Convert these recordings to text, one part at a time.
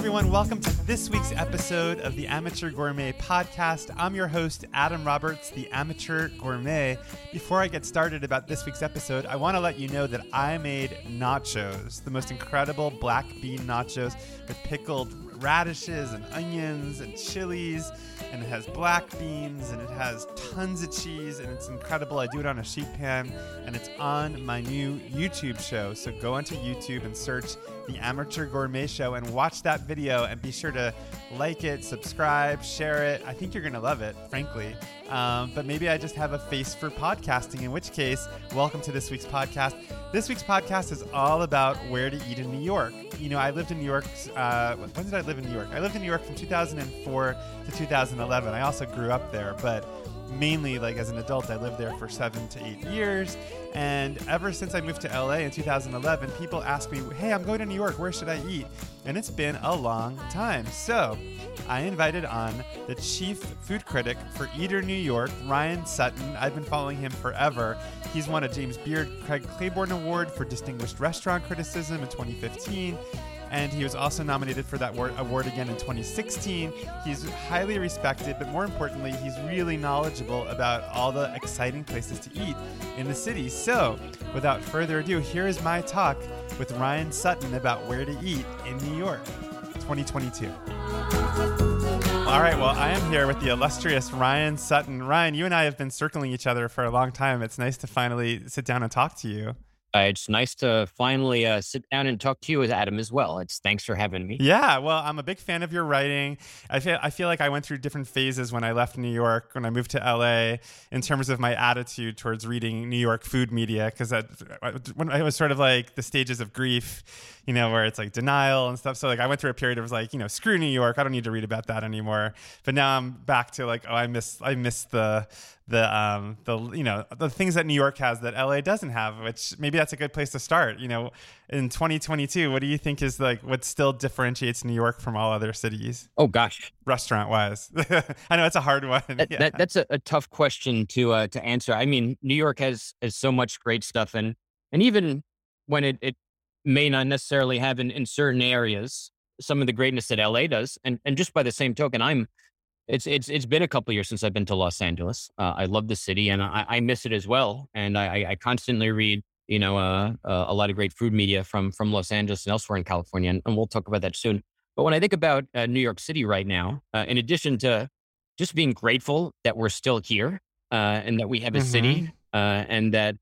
everyone. Welcome to this week's episode of the Amateur Gourmet Podcast. I'm your host, Adam Roberts, the Amateur Gourmet. Before I get started about this week's episode, I want to let you know that I made nachos, the most incredible black bean nachos with pickled radishes and onions and chilies and it has black beans and it has tons of cheese and it's incredible. I do it on a sheet pan and it's on my new YouTube show. So go onto YouTube and search the Amateur Gourmet Show and watch that video and be sure to like it, subscribe, share it. I think you're going to love it, frankly. Um, but maybe I just have a face for podcasting, in which case, welcome to this week's podcast. This week's podcast is all about where to eat in New York. You know, I lived in New York. Uh, when did I live in New York? I lived in New York from 2004 to 2011. I also grew up there, but mainly like as an adult, I lived there for seven to eight years. And ever since I moved to LA in 2011, people ask me, Hey, I'm going to New York. Where should I eat? And it's been a long time. So I invited on the chief food critic for Eater New York, Ryan Sutton. I've been following him forever. He's won a James Beard Craig Claiborne Award for Distinguished Restaurant Criticism in 2015 and he was also nominated for that award again in 2016. He's highly respected, but more importantly, he's really knowledgeable about all the exciting places to eat in the city. So, without further ado, here is my talk with Ryan Sutton about where to eat in New York 2022. All right, well, I am here with the illustrious Ryan Sutton. Ryan, you and I have been circling each other for a long time. It's nice to finally sit down and talk to you. Uh, it's nice to finally uh, sit down and talk to you as Adam as well. It's thanks for having me. Yeah, well, I'm a big fan of your writing. I feel I feel like I went through different phases when I left New York, when I moved to LA, in terms of my attitude towards reading New York food media, because when I was sort of like the stages of grief, you know, where it's like denial and stuff. So like I went through a period of like, you know, screw New York. I don't need to read about that anymore. But now I'm back to like, oh, I miss I miss the the um the you know the things that New York has that LA doesn't have, which maybe that's a good place to start. You know, in 2022, what do you think is like what still differentiates New York from all other cities? Oh gosh, restaurant wise, I know it's a hard one. That, yeah. that, that's a, a, tough question to uh, to answer. I mean, New York has has so much great stuff, and and even when it, it may not necessarily have in, in certain areas some of the greatness that LA does, and and just by the same token, I'm it's it's it's been a couple years since I've been to Los Angeles. Uh, I love the city and I, I, miss it as well. And I, I constantly read, you know, uh, uh, a lot of great food media from from Los Angeles and elsewhere in California, and, and we'll talk about that soon. But when I think about uh, New York City right now, uh, in addition to just being grateful that we're still here uh, and that we have a mm-hmm. city and that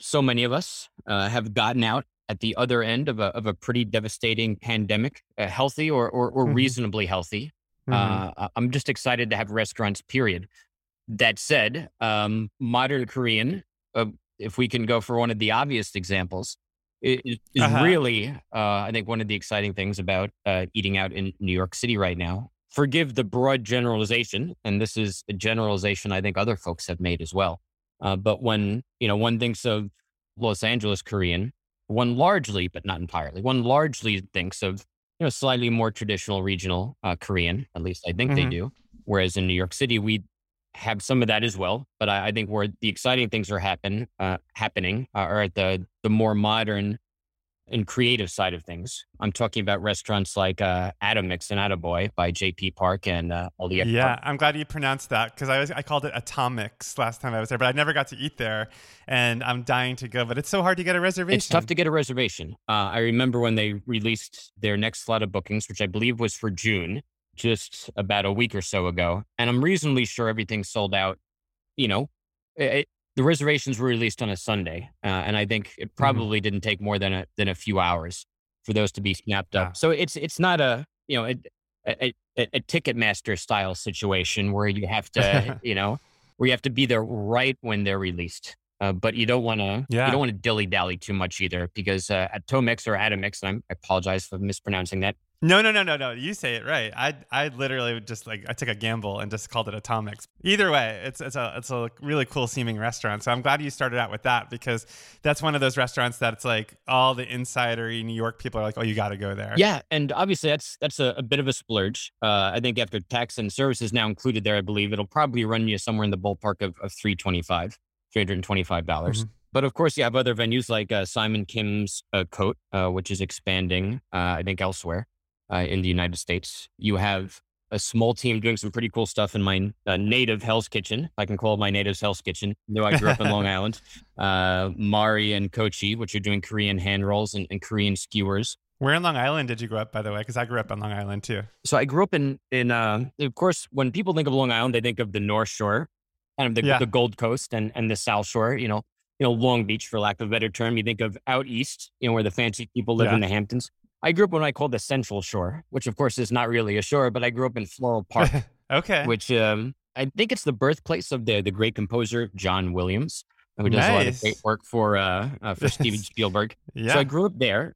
so many of us have gotten out at the other end of a of a pretty devastating pandemic, healthy or or, or mm-hmm. reasonably healthy. Mm-hmm. Uh, I'm just excited to have restaurants, period. That said, um, modern Korean, uh, if we can go for one of the obvious examples, is, is uh-huh. really, uh, I think, one of the exciting things about uh, eating out in New York City right now. Forgive the broad generalization, and this is a generalization I think other folks have made as well. Uh, but when you know one thinks of Los Angeles Korean, one largely, but not entirely, one largely thinks of you know, slightly more traditional regional uh, Korean. At least I think mm-hmm. they do. Whereas in New York City, we have some of that as well. But I, I think where the exciting things are happen uh, happening uh, are at the the more modern and creative side of things. I'm talking about restaurants like uh, Atomix and Attaboy by J.P. Park and uh, all the. Yeah, Park. I'm glad you pronounced that because I was I called it Atomix last time I was there, but I never got to eat there, and I'm dying to go. But it's so hard to get a reservation. It's tough to get a reservation. Uh, I remember when they released their next slot of bookings, which I believe was for June, just about a week or so ago, and I'm reasonably sure everything's sold out. You know, it, the reservations were released on a Sunday, uh, and I think it mm-hmm. probably mm-hmm. didn't take more than a than a few hours for those to be snapped up. So it's it's not a you know a, a, a, a Ticketmaster style situation where you have to you know where you have to be there right when they're released. Uh, but you don't want to yeah. you don't want to dilly dally too much either because uh, at Tomix or Atomix, and I'm, I apologize for mispronouncing that. No, no, no, no, no. You say it right. I I literally just like I took a gamble and just called it Atomix. Either way, it's it's a it's a really cool seeming restaurant. So I'm glad you started out with that because that's one of those restaurants that's like all the insidery New York people are like, oh, you got to go there. Yeah, and obviously that's that's a, a bit of a splurge. Uh, I think after tax and services now included there, I believe it'll probably run you somewhere in the ballpark of of three twenty five, three hundred twenty five dollars. Mm-hmm. But of course, you have other venues like uh, Simon Kim's uh, Cote, uh, which is expanding, uh, I think, elsewhere. Uh, in the United States. You have a small team doing some pretty cool stuff in my uh, native Hell's Kitchen. I can call my native Hell's Kitchen. Though I grew up in Long Island. Uh, Mari and Kochi, which are doing Korean hand rolls and, and, Korean skewers. Where in Long Island did you grow up, by the way? Because I grew up on Long Island too. So I grew up in in. Uh, of course, when people think of Long Island, they think of the North Shore, kind of the, yeah. the Gold Coast and and the South Shore. You know, you know Long Beach, for lack of a better term. You think of out east, you know, where the fancy people live yeah. in the Hamptons. I grew up what I call the Central Shore, which of course is not really a shore, but I grew up in Floral Park. okay. Which um, I think it's the birthplace of the the great composer John Williams, who does nice. a lot of great work for uh, uh for Steven Spielberg. yeah. So I grew up there,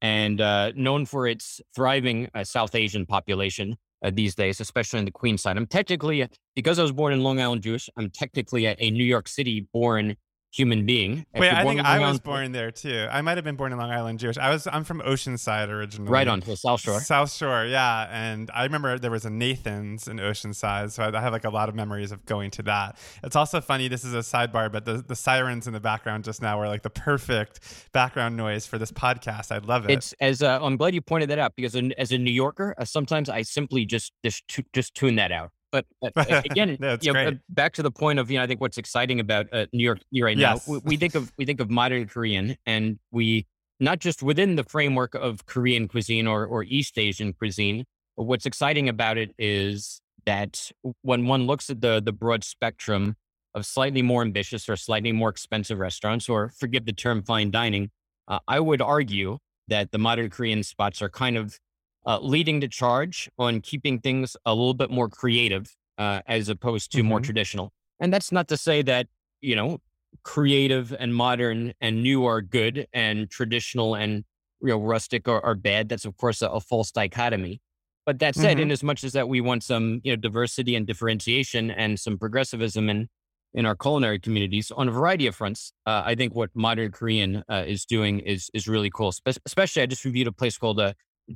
and uh, known for its thriving uh, South Asian population uh, these days, especially in the Queens side. I'm technically because I was born in Long Island Jewish. I'm technically a, a New York City born human being. Wait, I think I was born there too. I might have been born in Long Island Jewish. I was. I'm from Oceanside originally. Right on the South Shore. South Shore, yeah. And I remember there was a Nathan's in Oceanside, so I, have like a lot of memories of going to that. It's also funny. This is a sidebar, but the the sirens in the background just now were like the perfect background noise for this podcast. I love it. It's as uh, I'm glad you pointed that out because as a New Yorker, uh, sometimes I simply just just just tune that out. But uh, again, no, you know, back to the point of you know, I think what's exciting about uh, New York right yes. now, we, we, think of we think of modern Korean, and we not just within the framework of Korean cuisine or or East Asian cuisine. But what's exciting about it is that when one looks at the the broad spectrum of slightly more ambitious or slightly more expensive restaurants, or forgive the term fine dining, uh, I would argue that the modern Korean spots are kind of uh, leading the charge on keeping things a little bit more creative uh, as opposed to mm-hmm. more traditional. And that's not to say that, you know, creative and modern and new are good and traditional and you know rustic are, are bad. That's of course a, a false dichotomy. But that said, mm-hmm. in as much as that we want some you know diversity and differentiation and some progressivism in in our culinary communities on a variety of fronts, uh, I think what modern Korean uh, is doing is is really cool. Spe- especially, I just reviewed a place called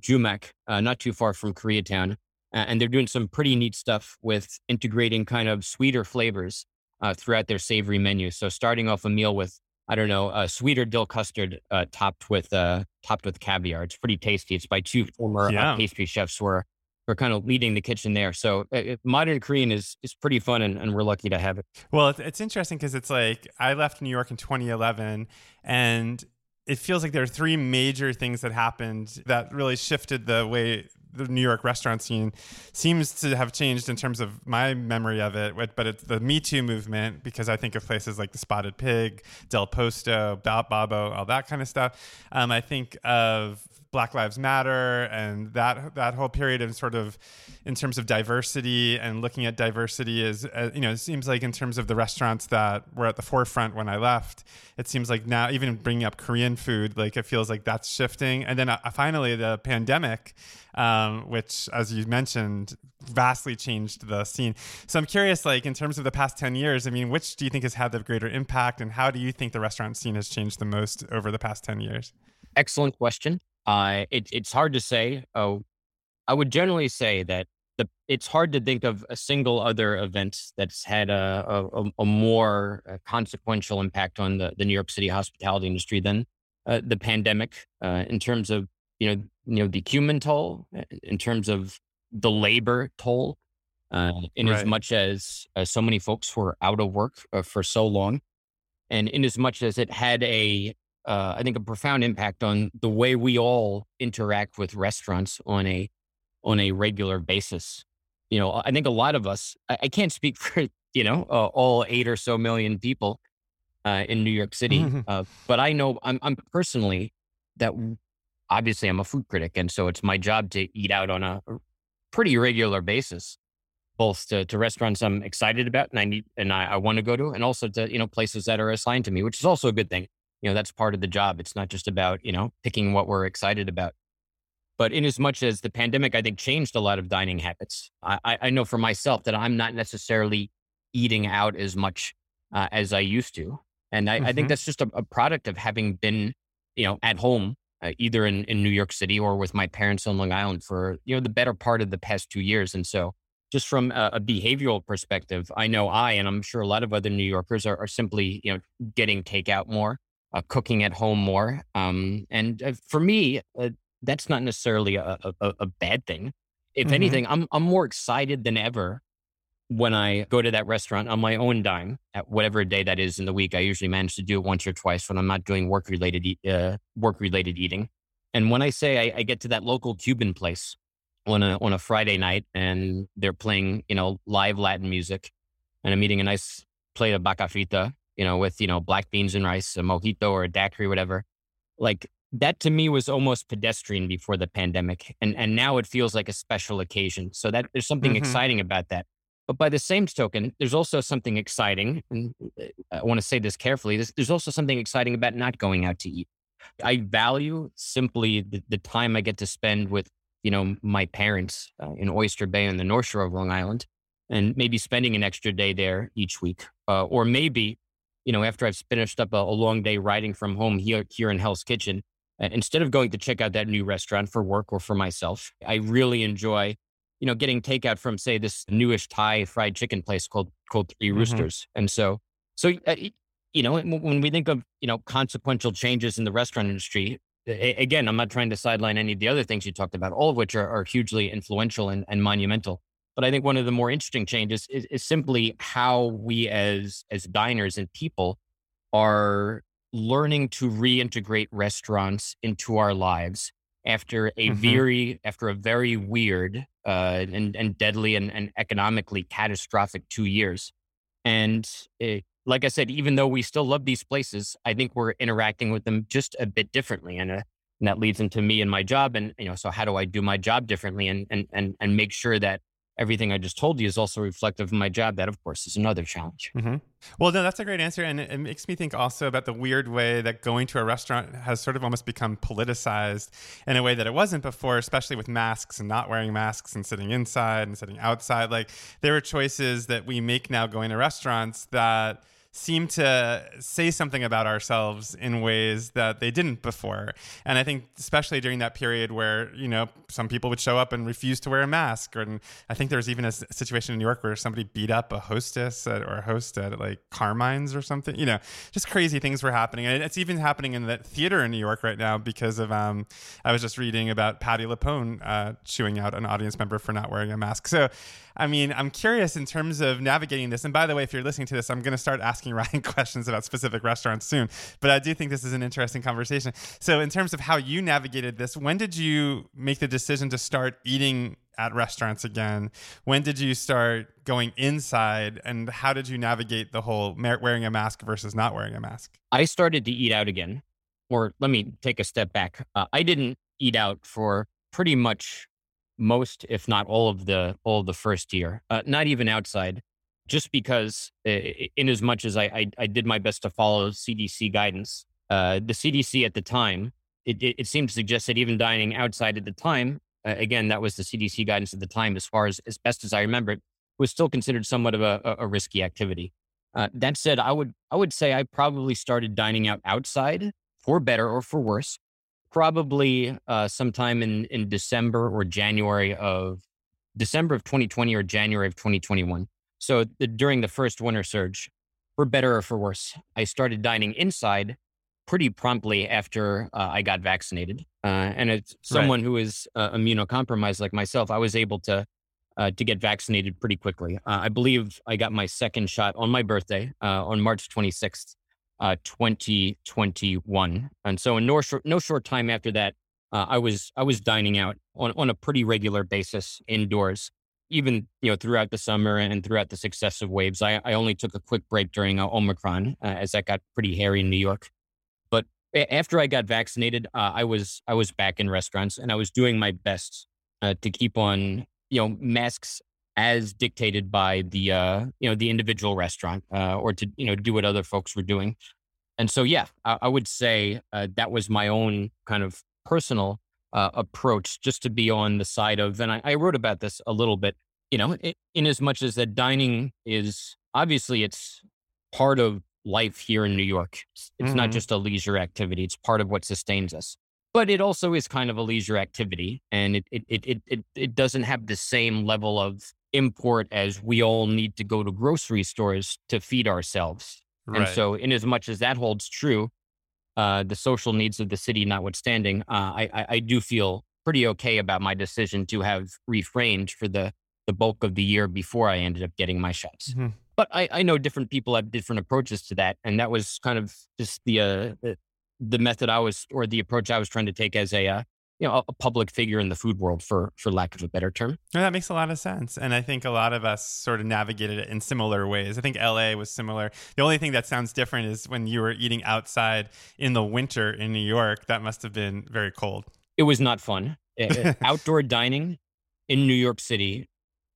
Jumak, uh, not too far from Koreatown. Uh, and they're doing some pretty neat stuff with integrating kind of sweeter flavors uh, throughout their savory menu. So starting off a meal with, I don't know, a sweeter dill custard uh, topped with uh, topped with caviar. It's pretty tasty. It's by two former uh, yeah. pastry chefs who are, who are kind of leading the kitchen there. So modern Korean is is pretty fun, and, and we're lucky to have it. Well, it's, it's interesting because it's like I left New York in 2011, and it feels like there are three major things that happened that really shifted the way the New York restaurant scene seems to have changed in terms of my memory of it. But it's the Me Too movement because I think of places like the Spotted Pig, Del Posto, Babbo, all that kind of stuff. Um, I think of Black Lives Matter and that that whole period of sort of in terms of diversity and looking at diversity is uh, you know it seems like in terms of the restaurants that were at the forefront when I left it seems like now even bringing up Korean food like it feels like that's shifting. And then uh, finally the pandemic um, which as you mentioned vastly changed the scene. So I'm curious like in terms of the past 10 years I mean which do you think has had the greater impact and how do you think the restaurant scene has changed the most over the past 10 years? Excellent question uh, it, it's hard to say. Oh, I would generally say that the it's hard to think of a single other event that's had a, a, a more uh, consequential impact on the, the New York City hospitality industry than uh, the pandemic. Uh, in terms of you know you know the human toll, uh, in terms of the labor toll, uh, in right. as much as so many folks were out of work for so long, and in as much as it had a uh, I think, a profound impact on the way we all interact with restaurants on a on a regular basis. You know, I think a lot of us. I, I can't speak for you know uh, all eight or so million people uh, in New York City, mm-hmm. Uh, but I know I'm, I'm personally that obviously I'm a food critic, and so it's my job to eat out on a pretty regular basis both to, to, restaurants I'm excited about and I need and I, I want to go to, and also to you know places that are assigned to me, which is also a good thing you know that's part of the job it's not just about you know picking what we're excited about but in as much as the pandemic i think changed a lot of dining habits i, I know for myself that i'm not necessarily eating out as much uh, as i used to and I, mm-hmm. I think mm-hmm. that's just a, a, product of having been you know at home uh, either in, in new york city or with my parents on long island for you know the better part of the past two years and so just from a, a, behavioral perspective, I know I, and I'm sure a lot of other New Yorkers are, are simply, you know, getting takeout more uh, cooking at home more. Um, and uh, for me, uh, that's not necessarily a, a, a bad thing. If Mhm. anything, I'm I'm more excited than ever when I go to that restaurant on my own dime at whatever day that is in the week. I usually manage to do it once or twice when I'm not doing work related uh, work related eating. And when I say I, I get to that local Cuban place on a on a Friday night and they're playing you know live Latin music, and I'm eating a nice plate of vaca frita, you know, with you know black beans and rice, a mojito or a daiquiri, whatever. Like that to me was almost pedestrian before the pandemic, and and now it feels like a special occasion. So that there's something Mhm. exciting about that. But by the same token, there's also something exciting, and uh, I want to say this carefully. There's, there's also something exciting about not going out to eat. I value simply the, the time I get to spend with, you know, my parents uh, in Oyster Bay on the North Shore of Long Island, and maybe spending an extra day there each week, uh, or maybe, you know, after I've finished up a, a long day riding from home here here in Hell's Kitchen, instead of going to check out that new restaurant for work or for myself, I really enjoy, you know, getting takeout from say this newish Thai fried chicken place called called 3 Mhm. Roosters, and so so uh, you know, when when we think of, you know, consequential changes in the restaurant industry, a- again, I'm not trying to sideline any of the other things you talked about, all of which are, are hugely influential and, and monumental. But I think one of the more interesting changes is, is simply how we as as diners and people are learning to reintegrate restaurants into our lives after a Mhm. very after a very weird uh, and and deadly and, and economically catastrophic two years. And eh, like I said, even though we still love these places, I think we're interacting with them just a bit differently, and, uh, and that leads into me and my job. And you know, so how do I do my job differently, and and and and make sure that everything I just told you is also reflective of my job? That, of course, is another challenge. hmm Well, no, that's a great answer, and it, it makes me think also about the weird way that going to a restaurant has sort of almost become politicized in a way that it wasn't before, especially with masks and not wearing masks and sitting inside and sitting outside. Like there are choices that we make now going to restaurants that seem to say something about ourselves in ways that they didn't before. And I think especially during that period where, you know, some people would show up and refuse to wear a mask. And I think there was even a situation in New York where somebody beat up a hostess at, or a host at like Carmine's or something. You know, just crazy things were happening. And it's even happening in the theater in New York right now because of, um, I was just reading about Patti LuPone uh, chewing out an audience member for not wearing a mask. So, I mean, I'm curious in terms of navigating this. And by the way, if you're listening to this, I'm going to start asking Ryan questions about specific restaurants soon. But I do think this is an interesting conversation. So, in terms of how you navigated this, when did you make the decision to start eating at restaurants again? When did you start going inside? And how did you navigate the whole wearing a mask versus not wearing a mask? I started to eat out again, or let me take a step back. Uh, I didn't eat out for pretty much most, if not all of the all of the first year. Uh, not even outside, just because, uh, in as much as I, I I did my best to follow CDC guidance, uh, the CDC at the time it, it, it seemed to suggest that even dining outside at the time, again that was the CDC guidance at the time, as far as as best as I remember it, was still considered somewhat of a, a, a risky activity. Uh, that said, I would I would say I probably started dining out outside for better or for worse, probably uh, sometime in in December or January of December of 2020 or January of 2021. So the, during the first winter surge, for better or for worse, I started dining inside pretty promptly after uh, I got vaccinated. Uh, and as someone who is uh, immunocompromised like myself, I was able to uh, to get vaccinated pretty quickly. Uh, I believe I got my second shot on my birthday uh, on March 26th, uh, 2021. And so in no short, no short time after that, uh, I was I was dining out on, on a pretty regular basis indoors. Even you know throughout the summer and throughout the successive waves, I, I only took a quick break during uh, Omicron uh, as that got pretty hairy in New York. But a- after I got vaccinated, uh, I was I was back in restaurants and I was doing my best uh, to keep on you know masks as dictated by the uh, you know the individual restaurant uh, or to you know do what other folks were doing. And so yeah, I, I would say uh, that was my own kind of personal uh, approach, just to be on the side of. And I, I wrote about this a little bit. You know, i in as much as that dining is obviously it's part of life here in New York. It's, it's not just a leisure activity; it's part of what sustains us. But it also is kind of a leisure activity, and it it it it it, it doesn't have the same level of import as we all need to go to grocery stores to feed ourselves. And so, in as much as that holds true, uh, the social needs of the city notwithstanding, uh, I, I, I do feel pretty okay about my decision to have refrained for the the bulk of the year before I ended up getting my shots. Mm-hmm. But I, I know different people have different approaches to that, and that was kind of just the uh, the, the method I was or the approach I was trying to take as a uh, you know a public figure in the food world for for lack of a better term. Yeah, that makes a lot of sense and i think a lot of us sort of navigated it in similar ways. I think la was similar. The only thing that sounds different is when you were eating outside in the winter in new york that must have been very cold. It was not fun. Eh, eh, outdoor dining in new york city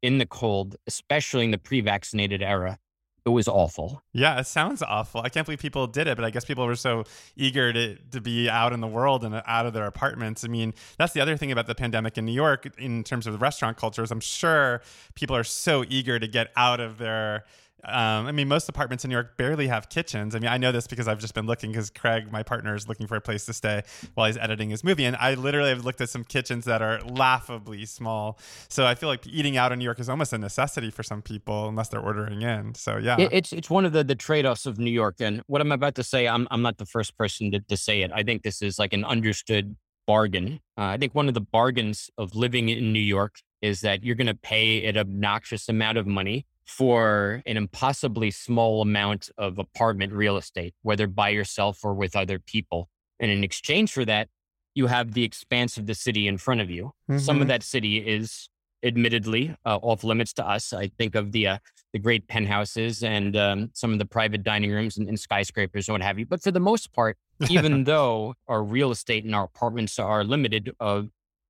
in the cold especially in the pre-vaccinated era it was awful. Yeah, it sounds awful. I can't believe people did it, but I guess people were so eager to, to be out in the world and out of their apartments. I mean, that's the other thing about the pandemic in New York in terms of the restaurant cultures. I'm sure people are so eager to get out of their um, I mean, most apartments in New York barely have kitchens. I mean, I know this because I've just been looking because Craig, my partner, is looking for a place to stay while he's editing his movie. And I literally have looked at some kitchens that are laughably small. So I feel like eating out in New York is almost a necessity for some people unless they're ordering in. So yeah. It's it's one of the, the trade offs of New York. And what I'm about to say, I'm, I'm not the first person to, to say it. I think this is like an understood bargain. Uh, I think one of the bargains of living in New York is that you're going to pay an obnoxious amount of money for an impossibly small amount of apartment real estate, whether by yourself or with other people. And in exchange for that, you have the expanse of the city in front of you. Mm-hmm. Some of mm-hmm. that city is admittedly uh, off limits to us. I think of the uh, the great penthouses and um, some of the private dining rooms and, and, skyscrapers and what have you. But for the most part, even though our real estate and our apartments are limited, uh,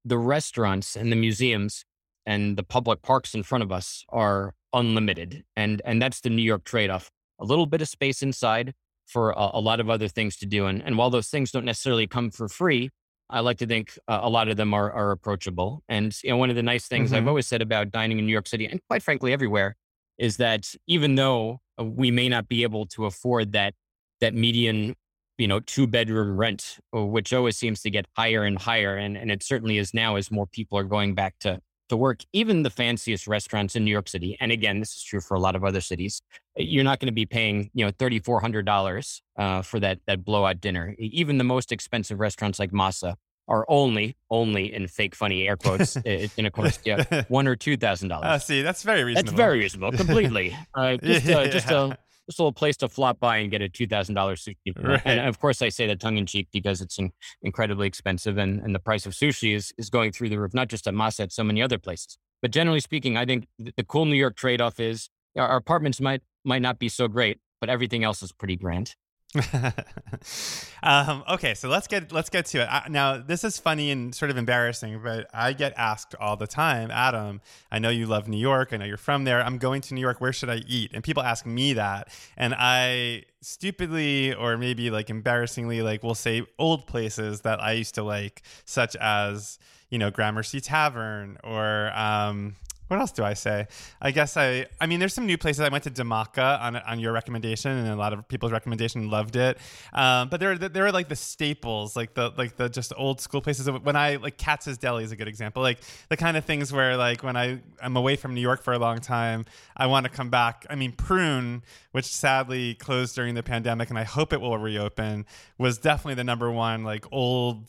the restaurants and the museums and the public parks in front of us are unlimited. And and that's the New York trade-off. A little bit of space inside for a, a lot of other things to do. And, and while those things don't necessarily come for free, I like to think uh, a lot of them are, are approachable. And you know, one of the nice things mm-hmm. I've always said about dining in New York City, and quite frankly everywhere, is that even though uh, we may not be able to afford that that median, you know, two bedroom rent, which always seems to get higher and higher, and and it certainly is now as more people are going back to to work, even the fanciest restaurants in New York City, and again, this is true for a lot of other cities, eh, you're not going to be paying, you know, thirty four hundred dollars uh, for that that blowout dinner. Even the most expensive restaurants like Masa are only only in fake funny air quotes in a course yeah, one or two thousand dollars. Uh, see, that's very reasonable. That's very reasonable, completely. Uh, just, uh, just a just a little place to flop by and get a two thousand dollars sushi. Right. And of course, I say that tongue in cheek because it's in, incredibly expensive, and, and the price of sushi is is going through the roof. Not just at Masa, at so many other places. But generally speaking, I think the, the cool New York trade off is our apartments might might not be so great, but everything else is pretty grand. um, okay, so let's get let's get to it. I, now, this is funny and sort of embarrassing, but I get asked all the time, Adam. I know you love New York. I know you're from there. I'm going to New York. Where should I eat? And people ask me that, and I stupidly or maybe like embarrassingly like will say old places that I used to like, such as you know Gramercy Tavern or um, what else do I say? I guess I I mean there's some new places. I went to Dhamaka on on your recommendation, and a lot of people's recommendation loved it. Um, but there there are like the staples, like the like the just old school places. When I like Katz's Deli is a good example. Like the kind of things where like when I I'm away from New York for a long time, I want to come back. I mean Prune, which sadly closed during the pandemic, and I hope it will reopen, was definitely the number one like old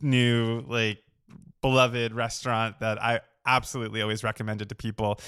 new like beloved restaurant that I absolutely always recommended to people.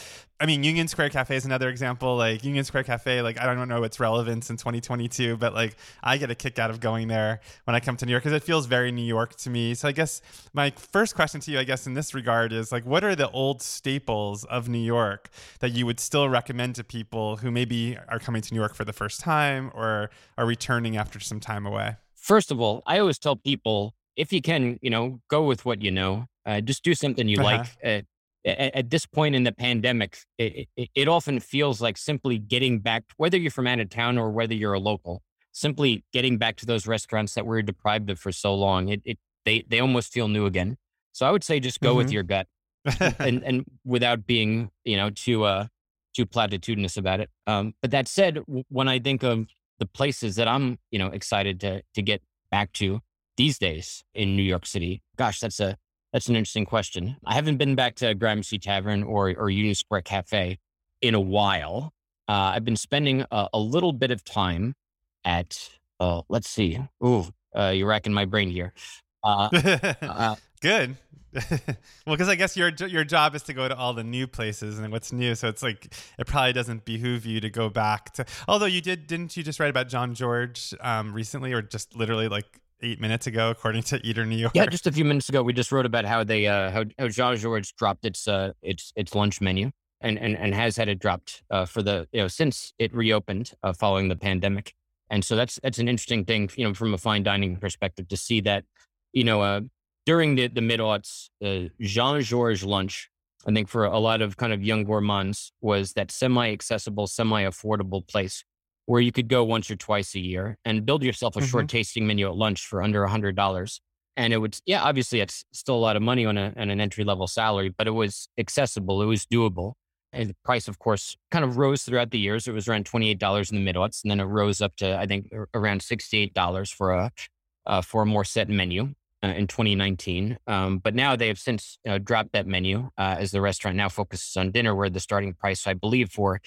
I mean, Union Square Cafe is another example. Like Union Square Cafe, like I don't know its relevance in 2022, but like I get a kick out of going there when I come to New York because it feels very New York to me. So I guess my first question to you, I guess in this regard, is like, what are the old staples of New York that you would still recommend to people who maybe are coming to New York for the first time or are returning after some time away? First of all, I always tell people if you can, you know, go with what you know. Uh, just do something you uh-huh. like. Uh, at, at, this point in the pandemic, it, it, it, often feels like simply getting back, whether you're from out of town or whether you're a local, simply getting back to those restaurants that we are deprived of for so long. It, it they they almost feel new again. So I would say just go mm-hmm. with your gut, and and without being you know too uh too platitudinous about it. Um, but that said, when I think of the places that I'm you know excited to to get back to, these days in New York City? Gosh, that's a that's an interesting question. I haven't been back to Gramercy Tavern or or Union Square Cafe in a while. Uh, I've been spending a, a, little bit of time at uh, let's see, ooh, Uh, you're racking my brain here. Uh, uh, Good. well, because I guess your your job is to go to all the new places and what's new, so it's like it probably doesn't behoove you to go back to. Although you did, didn't you just write about Jean Georges um, recently, or just literally like eight minutes ago, according to Eater New York? Yeah, just a few minutes ago, we just wrote about how they uh, how, how Jean Georges dropped its uh, its its lunch menu and and and has had it dropped uh, for the you know since it reopened uh, following the pandemic. And so that's that's an interesting thing, you know, from a fine dining perspective to see that, you know, uh, during the, the mid aughts, uh, Jean Georges lunch, I think for a lot of kind of young gourmands, was that semi accessible, semi affordable place where you could go once or twice a year and build yourself a mm-hmm. short tasting menu at lunch for under a hundred dollars. And it would, yeah, obviously it's still a lot of money on, a, on an entry level salary, but it was accessible, it was doable. And the price, of course, kind of rose throughout the years. It was around $28 in the mid aughts, and then it rose up to, I think, around $68 for a, uh, for a more set menu uh, in 2019. Um, but now they have since uh, dropped that menu uh, as the restaurant now focuses on dinner, where the starting price, I believe, for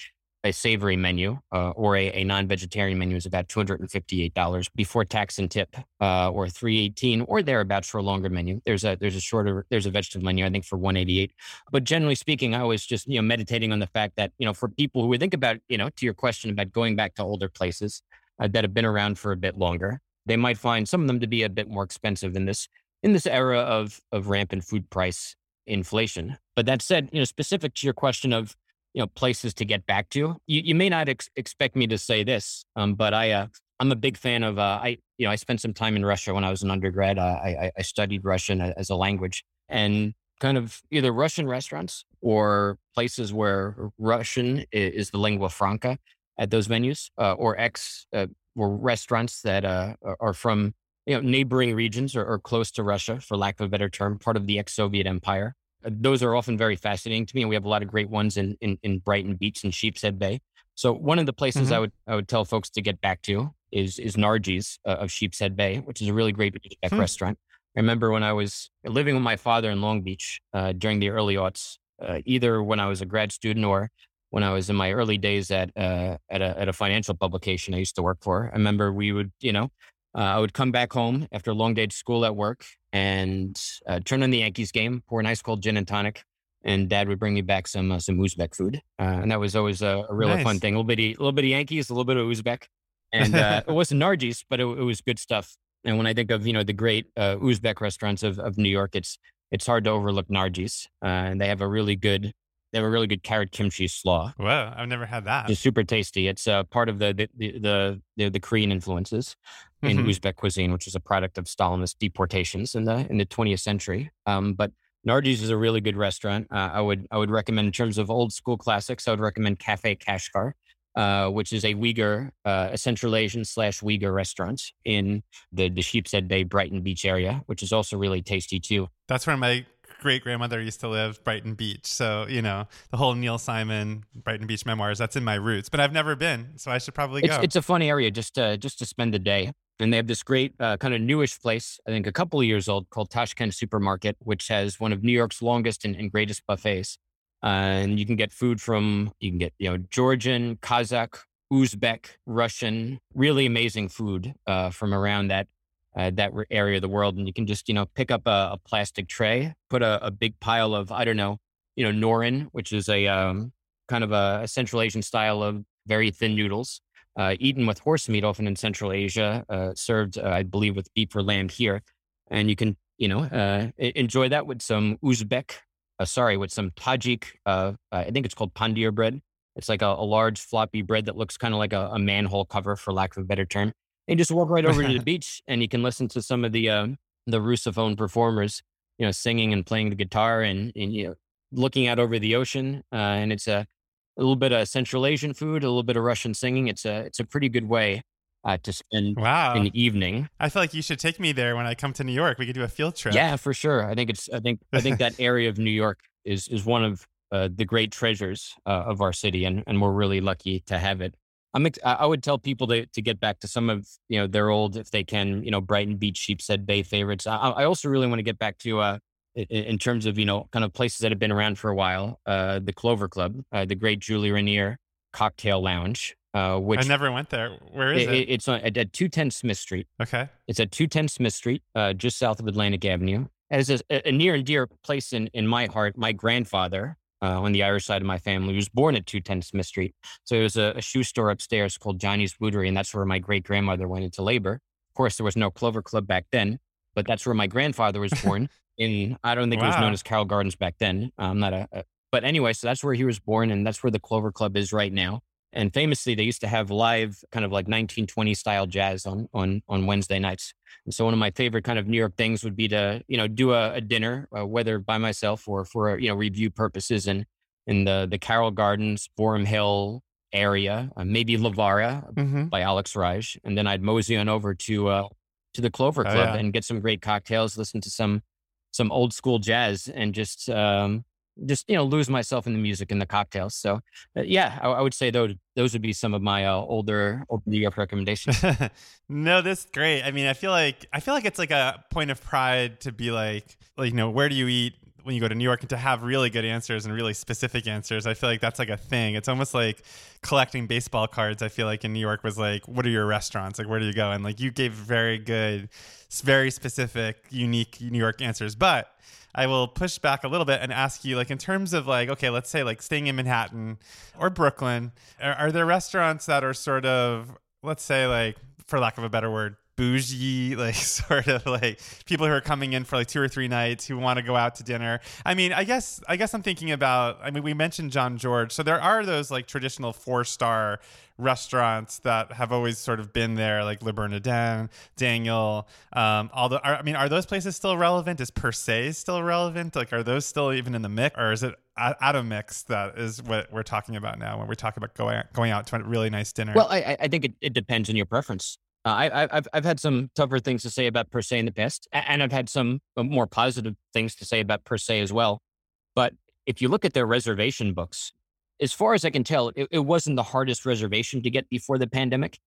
a savory menu uh, or a, a, non-vegetarian menu is about $258 before tax and tip uh, or 318 or thereabouts for a longer menu there's a there's a shorter there's a vegetable menu i think for 188 but generally speaking i was just you know meditating on the fact that you know for people who would think about you know to your question about going back to older places uh, that have been around for a bit longer they might find some of them to be a bit more expensive in this in this era of of rampant food price inflation. But that said, you know, specific to your question of you know places to get back to, you, you may not ex- expect me to say this, um, but I uh, I'm a big fan of uh, I you know I spent some time in Russia when I was an undergrad. Uh, I, I studied Russian as a language and kind of either Russian restaurants or places where Russian is the lingua franca at those venues, uh, or ex uh, or restaurants that uh, are from you know neighboring regions or, or, close to Russia, for lack of a better term, part of the ex-Soviet empire. Uh, those are often very fascinating to me, and we have a lot of great ones in in, in Brighton Beach and Sheepshead Bay. So one of the places mm-hmm. I would I would tell folks to get back to is is Nargis uh, of Sheepshead Bay, which is a really great hmm. restaurant. I remember when I was living with my father in Long Beach uh, during the early aughts, uh, either when I was a grad student or when I was in my early days at uh, at a at a financial publication I used to work for. I remember we would, you know, uh, I would come back home after a long day at school at work and uh, turn on the Yankees game, pour a nice cold gin and tonic, and Dad would bring me back some uh, some Uzbek food, uh, and that was always a, a really nice. fun thing. A little bit, of, a little bit of Yankees, a little bit of Uzbek, and uh, it wasn't Nargis, but it, it, was good stuff. And when I think of you know the great uh, Uzbek restaurants of, of New York, it's it's hard to overlook Nargis, and they have a really good they have a really good carrot kimchi slaw. Wow, I've never had that. It's super tasty. It's uh, part of the the the the, the Korean influences in mm-hmm. Uzbek cuisine, which is a product of Stalinist deportations in the in the 20th century. Um, but Nargis is a really good restaurant. Uh, I would I would recommend in terms of old school classics. I would recommend Cafe Kashgar, uh, which is a Uyghur, uh, a Central Asian slash Uyghur restaurant in the the Sheepshead Bay Brighton Beach area, which is also really tasty too. That's where my great grandmother used to live, Brighton Beach. So, you know, the whole Neil Simon Brighton Beach memoirs, that's in my roots, but I've never been. So I should probably go. It's, it's a fun area just to, just to spend the day. And they have this great uh, kind of newish place, I think a couple of years old, called Tashkent Supermarket, which has one of New York's longest and, and greatest buffets. Uh, and you can get food from, you can get, you know, Georgian, Kazakh, Uzbek, Russian, really amazing food uh, from around that uh, that area of the world. And you can just, you know, pick up a, a plastic tray, put a, a, big pile of, I don't know, you know, norin, which is a um, kind of a, a, Central Asian style of very thin noodles, uh, eaten with horse meat, often in Central Asia, uh, served, uh, I believe, with beef or lamb here. And you can, you know, uh, enjoy that with some Uzbek, uh, sorry, with some Tajik, I think it's called pandir bread. It's like a, a large floppy bread that looks kind of like a, a manhole cover, for lack of a better term and just walk right over to the beach and you can listen to some of the um, the Russophone performers, you know, singing and playing the guitar and, and you know, looking out over the ocean. Uh, and it's a, a little bit of Central Asian food, a little bit of Russian singing. It's a it's a pretty good way uh, to spend wow. an evening. I feel like you should take me there when I come to New York. We could do a field trip. Yeah, for sure. I think it's I think I think that area of New York is is one of uh, the great treasures uh, of our city, and and we're really lucky to have it. I'm ex- I would tell people to to get back to some of you know their old if they can you know Brighton Beach Sheepshead Bay favorites. I, I also really want to get back to uh in, terms of you know kind of places that have been around for a while. Uh, the Clover Club, uh, the great Julie Reiner Cocktail Lounge, uh, which I never went there. Where is it? it? it's on, at, at 210 Smith Street. Okay. It's at 210 Smith Street, uh, just south of Atlantic Avenue. As a, a, near and dear place in, in my heart, my grandfather uh, on the Irish side of my family was born at 210 Smith Street. So there was a, a shoe store upstairs called Johnny's Bootery, and that's where my great grandmother went into labor. Of course, there was no Clover Club back then, but that's where my grandfather was born. In I don't think wow. it was known as Carroll Gardens back then. I'm not a, a, but anyway, so that's where he was born, and that's where the Clover Club is right now. And famously, they used to have live kind of like 1920 style jazz on on on Wednesday nights. And so one of my favorite kind of New York things would be to you know do a, a dinner, uh, whether by myself or for you know review purposes, and in the the Carroll Gardens, Boerum Hill area, uh, maybe La Vara mm-hmm. by Alex Raij, and then I'd mosey on over to uh, to the Clover oh, Club oh, yeah. and get some great cocktails, listen to some some old school jazz, and just um, just you know lose myself in the music and the cocktails. So uh, yeah, I, I, would say those those would be some of my uh, older New York recommendations. no, this is great. I mean, I feel like I feel like it's like a point of pride to be like like you know where do you eat when you go to New York and to have really good answers and really specific answers. I feel like that's like a thing. It's almost like collecting baseball cards. I feel like in New York was like, what are your restaurants? Like, where do you go? And like, you gave very good, very specific, unique New York answers. But I will push back a little bit and ask you, like, in terms of like, okay, let's say like staying in Manhattan or Brooklyn, are, are there restaurants that are sort of, let's say, like, for lack of a better word, bougie, like sort of like people who are coming in for like two or three nights who want to go out to dinner. I mean, I guess I guess I'm thinking about. I mean, we mentioned Jean Georges, so there are those like traditional four star restaurants that have always sort of been there, like Le Bernardin, Daniel. Um, although, are, I mean, are those places still relevant? Is Per Se still relevant? Like, are those still even in the mix, or is it out of mix that is what we're talking about now when we talk about going going out to a really nice dinner? Well, I, I think it, it depends on your preference. Uh, I, have I've had some tougher things to say about Per Se in the past, and I've had some uh, more positive things to say about Per Se as well. But if you look at their reservation books, as far as I can tell, it, it wasn't the hardest reservation to get before the pandemic.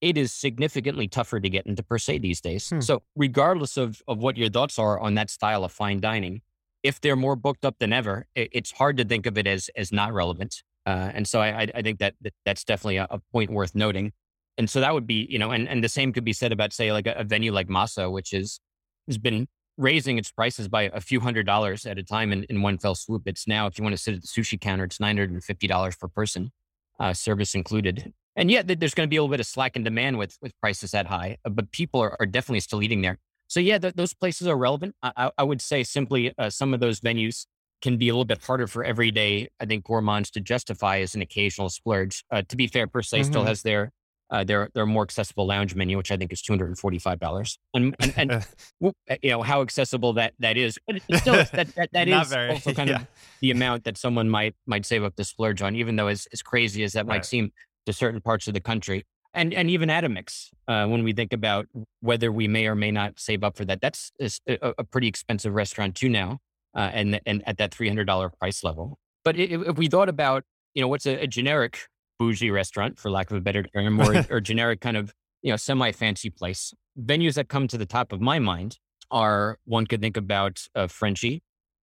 It is significantly tougher to get into Per Se these days. Hmm. So, regardless of, of what your thoughts are on that style of fine dining, if they're more booked up than ever, it, it's hard to think of it as as not relevant. Uh, and so, I, I think that that's definitely a, a point worth noting. And so that would be, you know, and, and the same could be said about, say, like a, a venue like Masa, which is has been raising its prices by a few hundred dollars at a time in, in one fell swoop. It's now, if you want to sit at the sushi counter, it's $950 per person, uh, service included. And yet there's going to be a little bit of slack in demand with, with prices that high, uh, but people are, are definitely still eating there. So yeah, th- those places are relevant. I, I would say simply uh, some of those venues can be a little bit harder for everyday, I think, gourmands to justify as an occasional splurge. Uh, to be fair, Per Se mm-hmm. still has their uh, their their more accessible lounge menu, which I think is two hundred and forty five dollars, and and, and uh, you know how accessible that that is, but still that that, that is very, also kind yeah. of the amount that someone might might save up to splurge on, even though as as crazy as that right. might seem to certain parts of the country, and and even Atomix, uh, when we think about whether we may or may not save up for that, that's a, a pretty expensive restaurant too now, uh, and and at that three hundred dollar price level. But if, if we thought about you know what's a, a generic bougie restaurant, for lack of a better term, or, or generic kind of you know semi fancy place. Venues that come to the top of my mind are one could think about uh, Francie,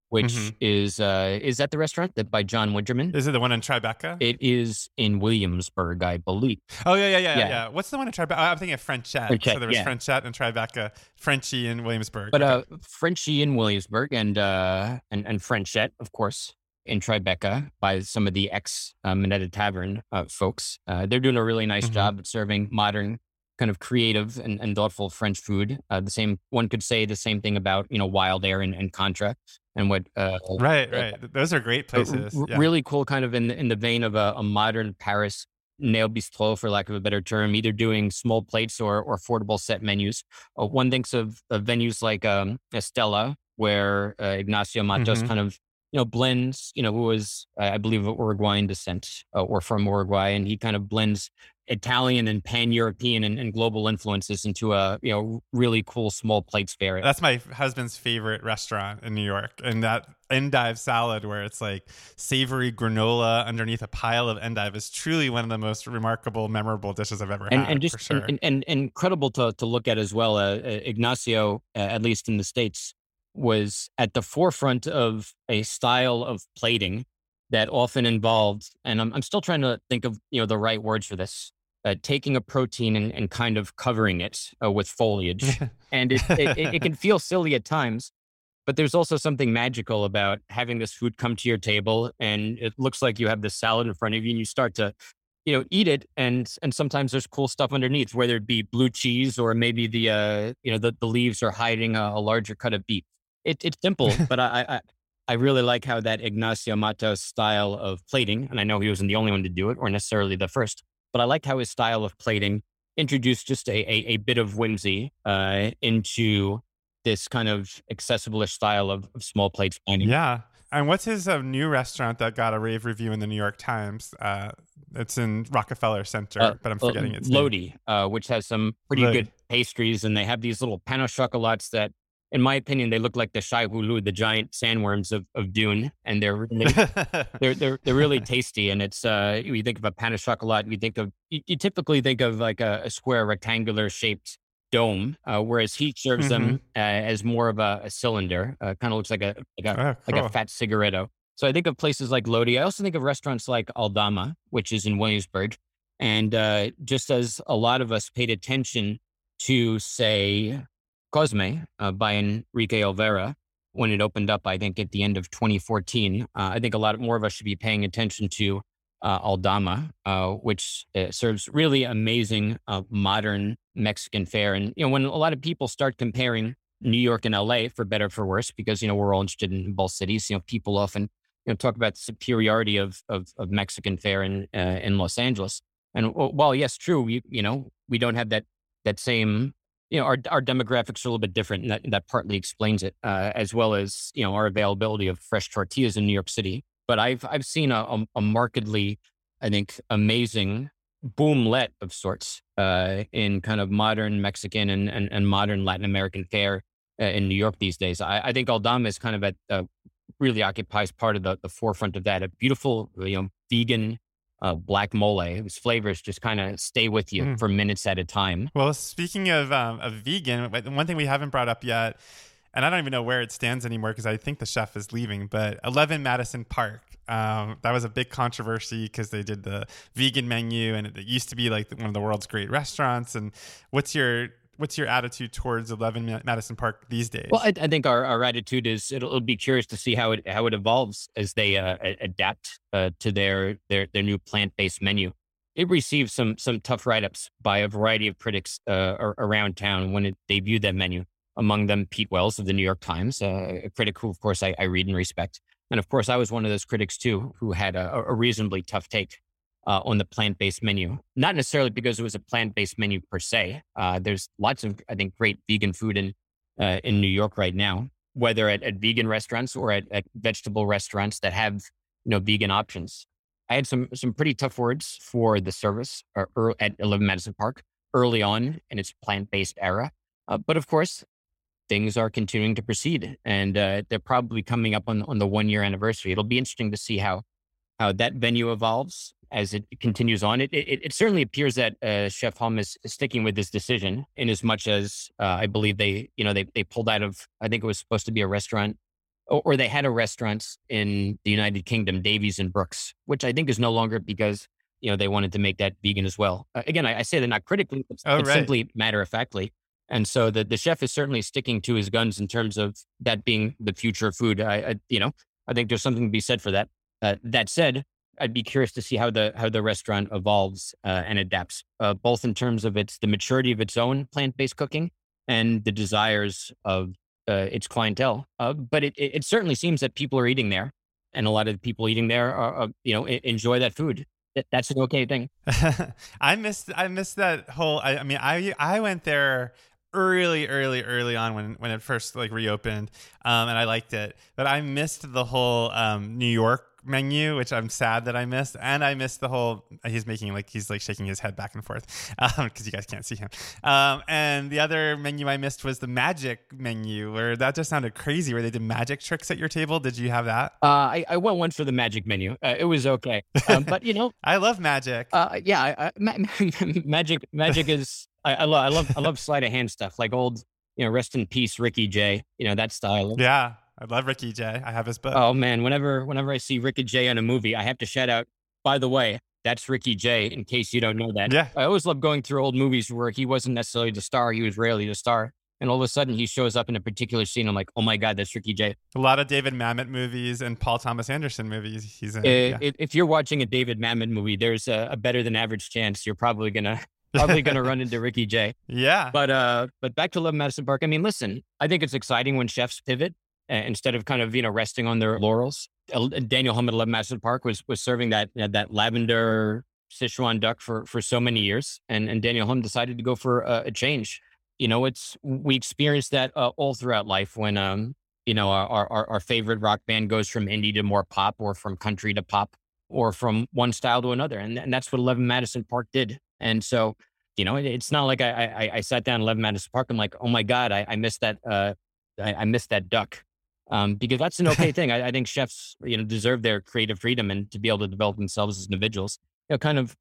which mm-hmm. is uh, is that the restaurant that by John Winterman? Is it the one in Tribeca? It is in Williamsburg, I believe. Oh yeah, yeah, yeah, yeah. yeah. What's the one in Tribeca? I'm thinking of Frenchette. Frenchette so there was yeah. Frenchette and Tribeca, Francie in Williamsburg. But okay. uh, Francie in Williamsburg and uh, and and Frenchette, of course, in Tribeca by some of the ex uh, Minetta Tavern uh, folks. Uh, they're doing a really nice mm-hmm. job at serving modern, kind of creative and, and thoughtful French food. Uh, the same one could say the same thing about you know Wildair and, and Contra and what. Uh, right, right. Those are great places. Yeah. Really cool, kind of in the, in the vein of a, a modern Paris nail bistro, for lack of a better term, either doing small plates or, or affordable set menus. Uh, one thinks of, of venues like um, Estela, where uh, Ignacio Mattos mm-hmm. kind of you know, blends, you know, who was, I believe, of Uruguayan descent uh, or from Uruguay. And he kind of blends Italian and pan European and, and, global influences into a, you know, really cool small plates fare. That's my husband's favorite restaurant in New York. And that endive salad, where it's like savory granola underneath a pile of endive, is truly one of the most remarkable, memorable dishes I've ever and, had. And just sure. and, and, incredible to, to look at as well. Uh, Ignacio, uh, at least in the States, was at the forefront of a style of plating that often involved, and I'm, I'm still trying to think of you know the right words for this. Uh, taking a protein and, and kind of covering it uh, with foliage, and it, it, it can feel silly at times, but there's also something magical about having this food come to your table, and it looks like you have this salad in front of you, and you start to you know eat it and and sometimes there's cool stuff underneath whether it be blue cheese or maybe the uh you know the, the leaves are hiding a, a larger cut of beef it, it's simple but I, I I really like how that Ignacio Mattos style of plating, and I know he wasn't the only one to do it or necessarily the first, but I liked how his style of plating introduced just a, a, a bit of whimsy uh, into this kind of accessible style of, of small plates dining. Yeah. And what's his uh, new restaurant that got a rave review in the New York Times? Uh, it's in Rockefeller Center, uh, but I'm forgetting its Lodi. Uh, which has some pretty Lodi. good pastries, and they have these little pain au chocolates that in my opinion, they look like the Shai Hulud, the giant sandworms of, of Dune, and they're really, they're they're they're really tasty. And it's uh, you think of a pain au chocolat, you think of you, you typically think of like a, a square rectangular shaped dome, uh, whereas he serves mm-hmm. them uh, as more of a, a cylinder. Uh, kind of looks like a like a, oh, cool. like a fat cigaretto. So I think of places like Lodi. I also think of restaurants like Aldama, which is in Williamsburg. And uh, just as a lot of us paid attention to, say, Cosme uh, by Enrique Olvera when it opened up, I think at the end of 2014. Uh, I think a lot more of us should be paying attention to uh, Aldama, uh, which uh, serves really amazing uh, modern Mexican fare. And, you know, when a lot of people start comparing New York and LA for better for worse, because, you know, we're all interested in both cities, you know, people often, you know, talk about the superiority of, of, of Mexican fare in, in Los Angeles. And while, yes, true, we, you know, we don't have that, that same you know, our, our demographics are a little bit different, and that, that partly explains it, uh, as well as you know our availability of fresh tortillas in New York City. But I've I've seen a, a, a markedly, I think, amazing boomlet of sorts uh, in kind of modern Mexican and, and, and modern Latin American fare uh, in New York these days. I, I think Aldama is kind of at really occupies part of the, the forefront of that. A beautiful, you know, vegan uh, black mole whose flavors just kind of stay with you mm. for minutes at a time. Well, speaking of, um, of vegan, one thing we haven't brought up yet, and I don't even know where it stands anymore because I think the chef is leaving, but 11 Madison Park. Um, that was a big controversy because they did the vegan menu and it, it used to be like one of the world's great restaurants. And what's your what's your attitude towards 11 Madison Park these days? Well, I, I think our, our attitude is it'll, it'll, be curious to see how it how it evolves as they uh, adapt uh, to their their their new plant based menu. It received some some tough write ups by a variety of critics uh, around town when it debuted that menu. Among them, Pete Wells of the New York Times, uh, a critic who, of course, I, I read and respect. And of course, I was one of those critics too, who had a, a reasonably tough take uh, on the plant based menu. Not necessarily because it was a plant based menu per se. Uh, there's lots of, I think, great vegan food in uh, in New York right now, whether at, at vegan restaurants or at, at, vegetable restaurants that have you know vegan options. I had some some pretty tough words for the service or, uh, at 11 Madison Park early on in its plant based era, uh, but of course. Things are continuing to proceed, and uh, they're probably coming up on on the one year anniversary. It'll be interesting to see how how that venue evolves as it continues on. It it, it certainly appears that uh, Chef Humm is sticking with this decision, in as much as uh, I believe they you know they they pulled out of I think it was supposed to be a restaurant. Or, or they had a restaurant in the United Kingdom, Davies and Brooks, which I think is no longer because you know they wanted to make that vegan as well. Uh, again, I, I, say that not critically, but, oh, right. simply matter of factly. And so the the chef is certainly sticking to his guns in terms of that being the future of food. I, I you know I think there's something to be said for that. Uh, that said, I'd be curious to see how the how the restaurant evolves uh, and adapts, uh, both in terms of its the maturity of its own plant based cooking and the desires of uh, its clientele. Uh, but it, it, it certainly seems that people are eating there, and a lot of the people eating there are, you know enjoy that food. That's an okay thing. I missed I missed that whole. I, I mean, I I went there early, early, early on when when it first like reopened, um, and I liked it. But I missed the whole um, New York menu, which I'm sad that I missed, and I missed the whole. He's making like he's like shaking his head back and forth because um, you guys can't see him. Um, and the other menu I missed was the magic menu, where that just sounded crazy. Where they did magic tricks at your table. Did you have that? Uh, I, I went one for the magic menu. Uh, it was okay, um, but you know, I love magic. Uh, yeah, ma- magic. Magic is. I, I love. I love. I love sleight of hand stuff, like old you know, rest in peace, Ricky Jay, you know, that style. Yeah. I love Ricky Jay. I have his book. Oh man, whenever whenever I see Ricky Jay in a movie, I have to shout out. By the way, that's Ricky Jay. In case you don't know that, Yeah. I always love going through old movies where he wasn't necessarily the star; he was rarely the star, and all of a sudden he shows up in a particular scene. I'm like, oh my god, that's Ricky Jay. A lot of David Mamet movies and Paul Thomas Anderson movies. He's in. Uh, yeah. if, if you're watching a David Mamet movie, there's a, a better than average chance you're probably gonna probably gonna run into Ricky Jay. yeah. But uh, but back to Eleven Madison Park. I mean, listen, I think it's exciting when chefs pivot uh, instead of kind of you know resting on their laurels. Uh, Daniel Humm at Eleven Madison Park was was serving that uh, that lavender Sichuan duck for for so many years, and and Daniel Humm decided to go for a, a change. You know, it's we experience that uh, all throughout life when um you know our, our our favorite rock band goes from indie to more pop, or from country to pop, or from one style to another, and and that's what Eleven Madison Park did. And so you know, it, it's not like I, I I sat down in Eleven Madison Park. I'm like, oh my god, I, I missed that. Uh, I, I missed that duck. Um, because that's an okay thing. I, I think chefs, you know, deserve their creative freedom and to be able to develop themselves as individuals. You know, kind of.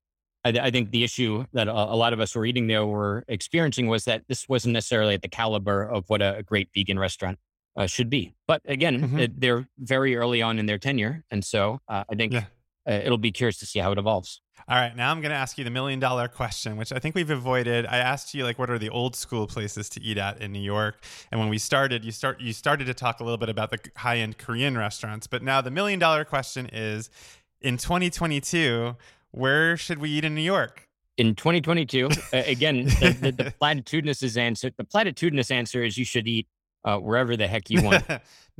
I, I think the issue that a, a lot of us were eating there were experiencing was that this wasn't necessarily at the caliber of what a, a great vegan restaurant uh, should be. But again, Mhm. it, they're very early on in their tenure, and so uh, I think Yeah. Uh, it'll be curious to see how it evolves. All right, now I'm going to ask you the million dollar question, which I think we've avoided. I asked you like what are the old school places to eat at in New York, and when we started, you start you started to talk a little bit about the high end Korean restaurants. But now the million dollar question is, in 2022, where should we eat in New York? in 2022 uh, again the, the, the platitudinous answer the platitudinous answer is you should eat uh, wherever the heck you want no,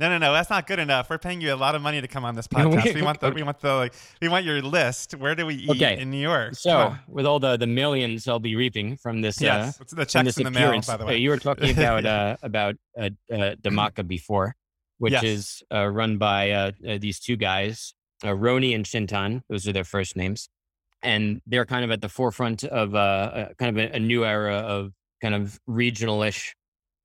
no, no, that's not good enough. We're paying you a lot of money to come on this podcast. We want the we want the like we want your list. Where do we eat Okay, in New York? So with all the the millions i'll be reaping from this uh, yes, it's the checks in the mail, by the uh, way. you were talking about uh, about uh, uh, Dhamaka before which Yes. is uh, run by uh, uh, these two guys uh, Roni and Chintan those are their first names and they're kind of at the forefront of uh, uh, kind of a, a new era of kind of regional-ish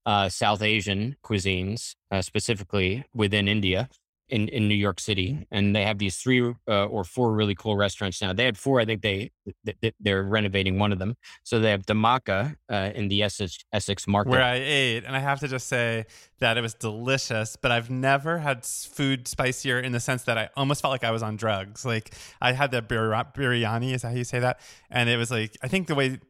uh, South Asian cuisines, uh, specifically within India in, in New York City. And they have these three uh, or four really cool restaurants now. They had four. I think they, th- they're renovating one of them. So they have Dhamaka uh, in the Essex, Essex market. where I ate, and I have to just say that it was delicious. But I've never had food spicier in the sense that I almost felt like I was on drugs. Like I had the bir- biryani, is that how you say that? And it was like I think the way.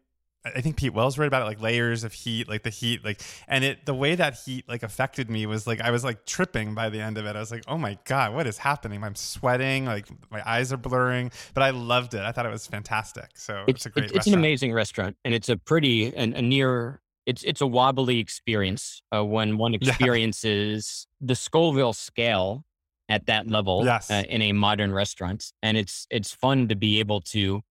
I think Pete Wells wrote about it, like layers of heat, like the heat, like, and it, the way that heat like affected me was like, I was like tripping by the end of it. I was like, oh my God, what is happening? I'm sweating, like my eyes are blurring, but I loved it. I thought it was fantastic. So it's, a great it's, it's an amazing restaurant and it's a pretty and a near it's it's a wobbly experience uh, when one Yeah. experiences the Scoville scale at that level Yes. uh, in a modern restaurant and it's it's fun to be able to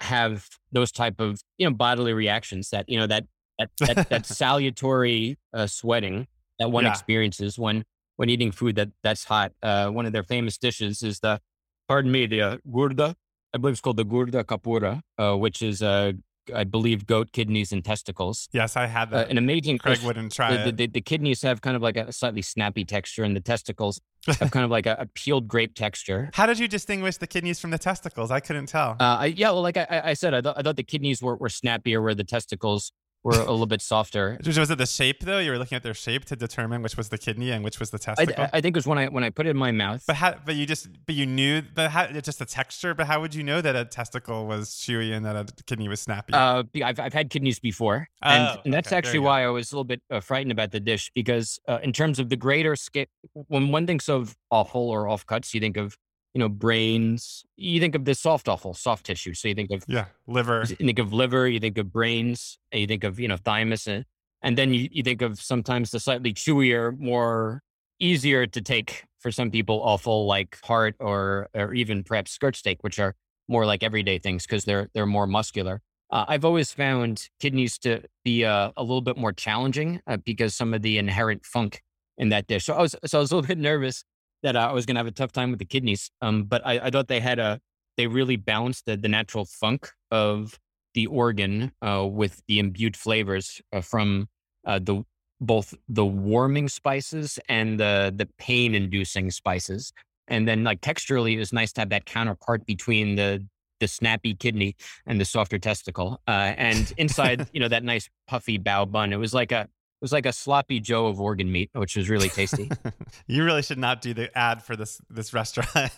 have those type of you know bodily reactions that you know that that that, that salutary uh, sweating that one Yeah. experiences when when eating food that that's hot uh, one of their famous dishes is the pardon me the uh, gurda I believe it's called the gurda kapoora, uh, which is, uh, I believe, goat kidneys and testicles. Yes, I had Uh, that. an amazing. Craig wouldn't try the, it. the, the kidneys have kind of like a slightly snappy texture, and the testicles have kind of like a, a peeled grape texture. How did you distinguish the kidneys from the testicles? I couldn't tell. Uh, I, yeah, well, like I, I- I said, I thought, I thought the kidneys were, were snappier, where the testicles were a little bit softer. was it the shape though? You were looking at their shape to determine which was the kidney and which was the testicle. I think it was when I when I put it in my mouth. but how? But you just but you knew. But how? Just the texture. But how would you know that a testicle was chewy and that a kidney was snappy? Uh, I've, I've had kidneys before, and, Oh, and that's okay, actually why I was a little bit uh, frightened about the dish because, uh, in terms of the greater scale, when one thinks of offal or off cuts, you think of you know brains, you think of the soft offal, soft tissue. So you think of yeah, liver. you think of liver, you think of brains, and you think of you know thymus, and, and then you, you think of sometimes the slightly chewier, more easier to take for some people offal like heart or or even perhaps skirt steak, which are more like everyday things because they're they're more muscular. Uh, I've always found kidneys to be uh, a little bit more challenging uh, because some of the inherent funk in that dish. So I was so I was a little bit nervous that I was going to have a tough time with the kidneys. Um, but I, I thought they had a they really balanced the, the natural funk of the organ uh, with the imbued flavors uh, from uh, the both the warming spices and the the pain inducing spices. And then like texturally, it was nice to have that counterpart between the the snappy kidney and the softer testicle. Uh, and inside, you know, that nice puffy bao bun. It was like a It was like a sloppy Joe of organ meat, which was really tasty. you really should not do the ad for this this restaurant.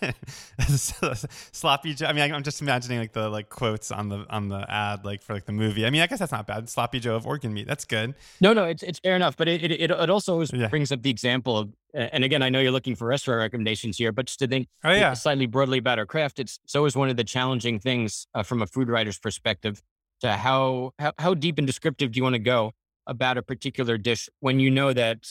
sloppy Joe. I mean, I'm just imagining like the like quotes on the on the ad, like for like the movie. I mean, I guess that's not bad. Sloppy Joe of organ meat. That's good. No, no, it's it's fair enough. But it it, it also yeah. brings up the example of, and again, I know you're looking for restaurant recommendations here, but just to think oh, yeah. slightly broadly about our craft, it's it's always one of the challenging things uh, from a food writer's perspective to how, how how deep and descriptive do you want to go about a particular dish when you know that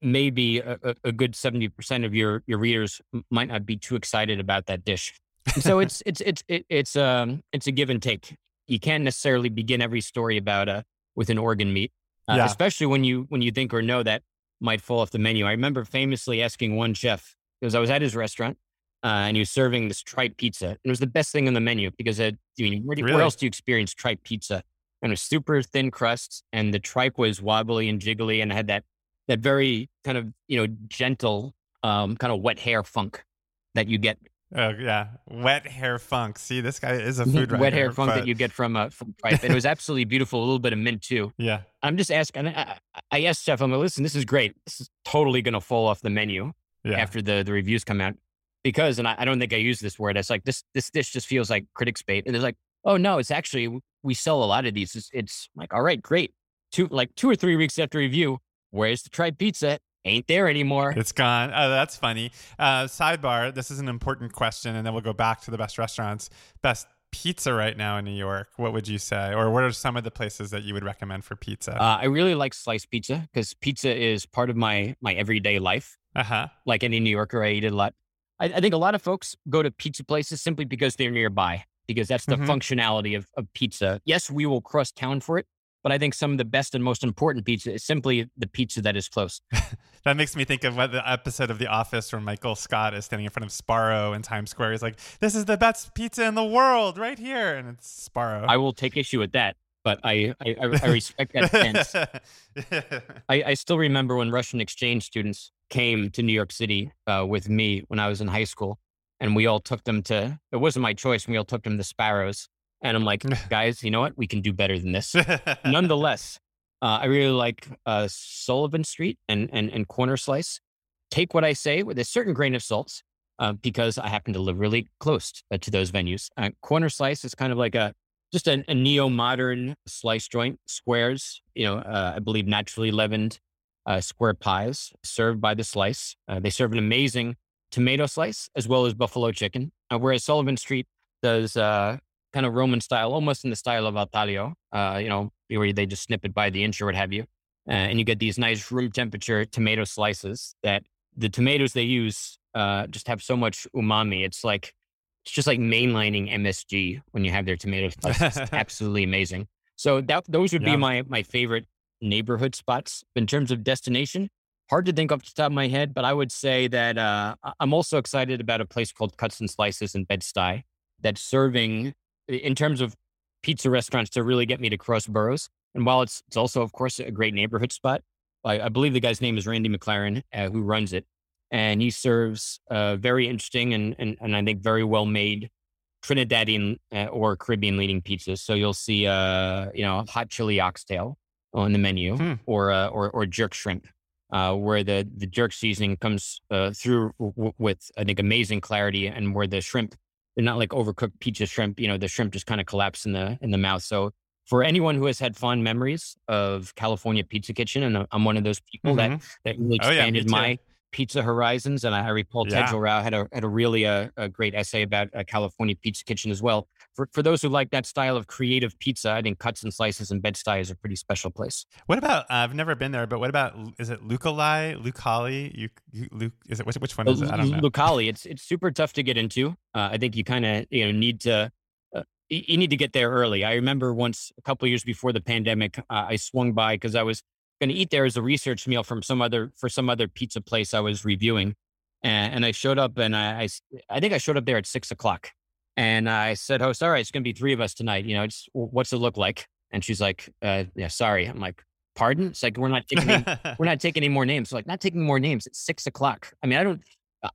maybe a, a good 70% of your your readers might not be too excited about that dish so it's it's it's it's um it's a give and take you can't necessarily begin every story about a with an organ meat uh, yeah. especially when you when you think or know that might fall off the menu i remember famously asking one chef because i was at his restaurant uh, and he was serving this tripe pizza and it was the best thing on the menu because it, I mean, where, do, really? where else do you experience tripe pizza and a super thin crust, and the tripe was wobbly and jiggly, and had that that very kind of you know gentle um, kind of wet hair funk that you get. Oh yeah, wet hair funk. See, this guy is a food wet hair funk but... that you get from uh, from tripe, and it was absolutely beautiful. A little bit of mint too. Yeah, I'm just asking. I, I asked Chef, I'm like, listen, this is great. This is totally going to fall off the menu yeah. after the the reviews come out because, and I, I, don't think I use this word. It's like this this dish just feels like critics bait, and it's like, oh no, it's actually we sell a lot of these. It's, it's like, all right, great. Two like two or three weeks after review, where's the tripe pizza? Ain't there anymore. It's gone. Oh, that's funny. Uh, sidebar. This is an important question, and then we'll go back to the best restaurants. Best pizza right now in New York. What would you say, or what are some of the places that you would recommend for pizza? Uh, I really like sliced pizza because pizza is part of my my everyday life. Uh huh. Like any New Yorker, I eat it a lot. I, I, think a lot of folks go to pizza places simply because they're nearby because that's the mm-hmm. functionality of, of pizza. Yes, we will cross town for it, but I think some of the best and most important pizza is simply the pizza that is close. that makes me think of what the episode of The Office where Michael Scott is standing in front of Sbarro in Times Square. He's like, "This is the best pizza in the world, right here," and it's Sbarro. I will take issue with that, but I I, I respect that stance. I, I still remember when Russian exchange students came to New York City uh, with me when I was in high school and we all took them to it wasn't my choice we all took them to Sbarro's and i'm like guys you know what? We can do better than this. Nonetheless uh, i really like uh, sullivan street and, and and corner slice. Take what i say with a certain grain of salt uh, because i happen to live really close uh, to those venues. Uh, corner slice is kind of like a just a, a neo-modern slice joint squares you know uh, i believe naturally leavened square pies served by the slice. They serve an amazing tomato slice as well as buffalo chicken. Uh, whereas Sullivan Street does uh, kind of Roman style, almost in the style of al taglio, uh, you know, where they just snip it by the inch or what have you. Uh, and you get these nice room temperature tomato slices that the tomatoes they use uh, just have so much umami. It's like, it's just like mainlining MSG when you have their tomato slices. absolutely amazing. So that those would yeah. be my my favorite neighborhood spots. In terms of destination, hard to think off the top of my head, but I would say that uh, I'm also excited about a place called Cuts and Slices in Bed-Stuy that's serving, in terms of pizza restaurants, to really get me to cross boroughs. And while it's, it's also, of course, a great neighborhood spot, I, I believe the guy's name is Randy McLaren, uh, who runs it. And he serves uh, very interesting and, and, and I think very well made Trinidadian uh, or Caribbean leading pizzas. So you'll see, uh, you know, hot chili oxtail on the menu hmm. or, uh, or, or jerk shrimp uh, where the the jerk seasoning comes uh, through w- with I think amazing clarity, and where the shrimp they're not like overcooked pizza shrimp. You know, the shrimp just kind of collapse in the in the mouth. So for anyone who has had fond memories of California Pizza Kitchen, and I'm one of those people mm-hmm. that that really expanded oh, yeah, my pizza horizons. And I, I recall yeah. Tejal Rao had a had a really uh, a great essay about a California Pizza Kitchen as well for, for those who like that style of creative pizza, I think Cuts and Slices and Bed-Stuy is a pretty special place. What about? Uh, I've never been there, but what about? Is it Lucali? Lucali? You, you, Luke, is it which, which one is it? I don't know. Lucali. It's it's super tough to get into. Uh, I think you kind of you know need to. Uh, you need to get there early. I remember once a couple years before the pandemic, uh, I swung by because I was going to eat there as a research meal from some other for some other pizza place I was reviewing, and, and I showed up and I, I I think I showed up there at six o'clock and I said, host, all right, it's going to be three of us tonight. You know, it's, what's it look like? And she's like, uh, yeah, sorry. I'm like, pardon? It's like, we're not taking, any, we're not taking any more names. We're like, not taking more names. It's six o'clock. I mean, I don't,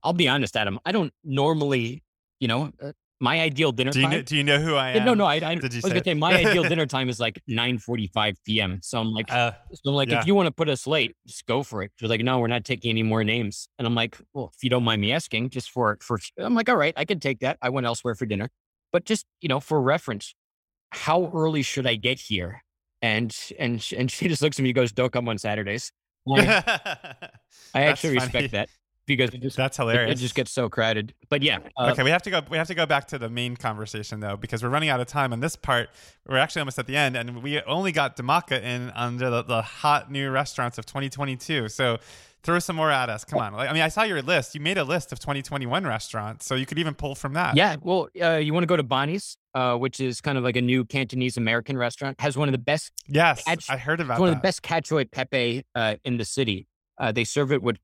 I'll be honest, Adam. I don't normally, you know, uh, my ideal dinner do you time. know, do you know who I am? No, no, I, I, I was gonna say my ideal dinner time is like 9:45 p.m. So I'm like, Uh, so I'm like, yeah. if you want to put us late, just go for it. She's like, no, we're not taking any more names. And I'm like, well, if you don't mind me asking, just for for, I'm like, all right, I can take that. I went elsewhere for dinner, but just you know, for reference, how early should I get here? And and and she just looks at me, and goes, don't come on Saturdays. Like, I actually funny. respect that because it just That's hilarious. it just gets so crowded. But yeah, uh, okay, we have to go. We have to go back to the main conversation though, because we're running out of time on this part. We're actually almost at the end, and we only got Dhamaka in under the, the hot new restaurants of 2022. So throw some more at us. Come on. Like, I mean, I saw your list. You made a list of 2021 restaurants, so you could even pull from that. Yeah, well, uh, you want to go to Bonnie's, uh, which is kind of like a new Cantonese American restaurant. Has one of the best, Yes, Catch- I heard about one that. of the best cacio e pepe uh, in the city. Uh, they serve it with,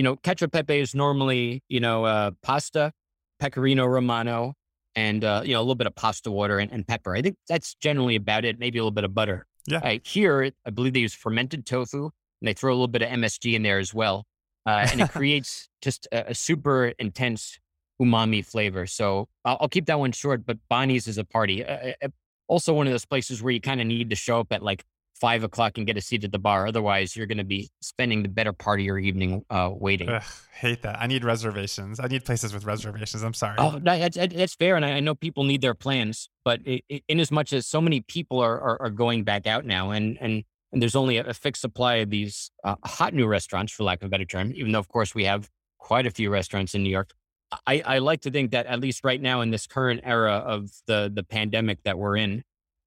you know, cacio pepe is normally, you know, uh, pasta, pecorino romano, and uh, you know a little bit of pasta water and, and pepper. I think that's generally about it. Maybe a little bit of butter. Yeah. Uh, here, I believe they use fermented tofu, and they throw a little bit of MSG in there as well, uh, and it creates just a, a super intense umami flavor. So I'll, I'll keep that one short. But Bonnie's is a party. Uh, uh, also, one of those places where you kind of need to show up at like five o'clock and get a seat at the bar. Otherwise, you're going to be spending the better part of your evening uh, waiting. Ugh, hate that. I need reservations. I need places with reservations. I'm sorry. Oh, no, that's, that's fair, and I, I know people need their plans, but it, it, in as much as so many people are, are are going back out now, and and and there's only a, a fixed supply of these uh, hot new restaurants, for lack of a better term. Even though, of course, we have quite a few restaurants in New York. I, I like to think that at least right now in this current era of the the pandemic that we're in,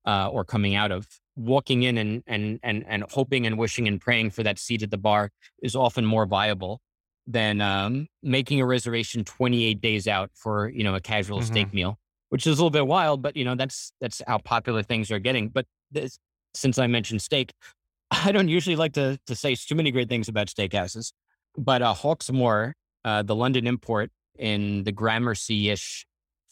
uh, or coming out of, walking in and and and and hoping and wishing and praying for that seat at the bar is often more viable than um, making a reservation 28 days out for you know a casual Mhm. steak meal, which is a little bit wild, but you know that's that's how popular things are getting. But this, since I mentioned steak, I don't usually like to to say too many great things about steakhouses, but uh, Hawksmoor, uh, the London import in the Gramercy-ish,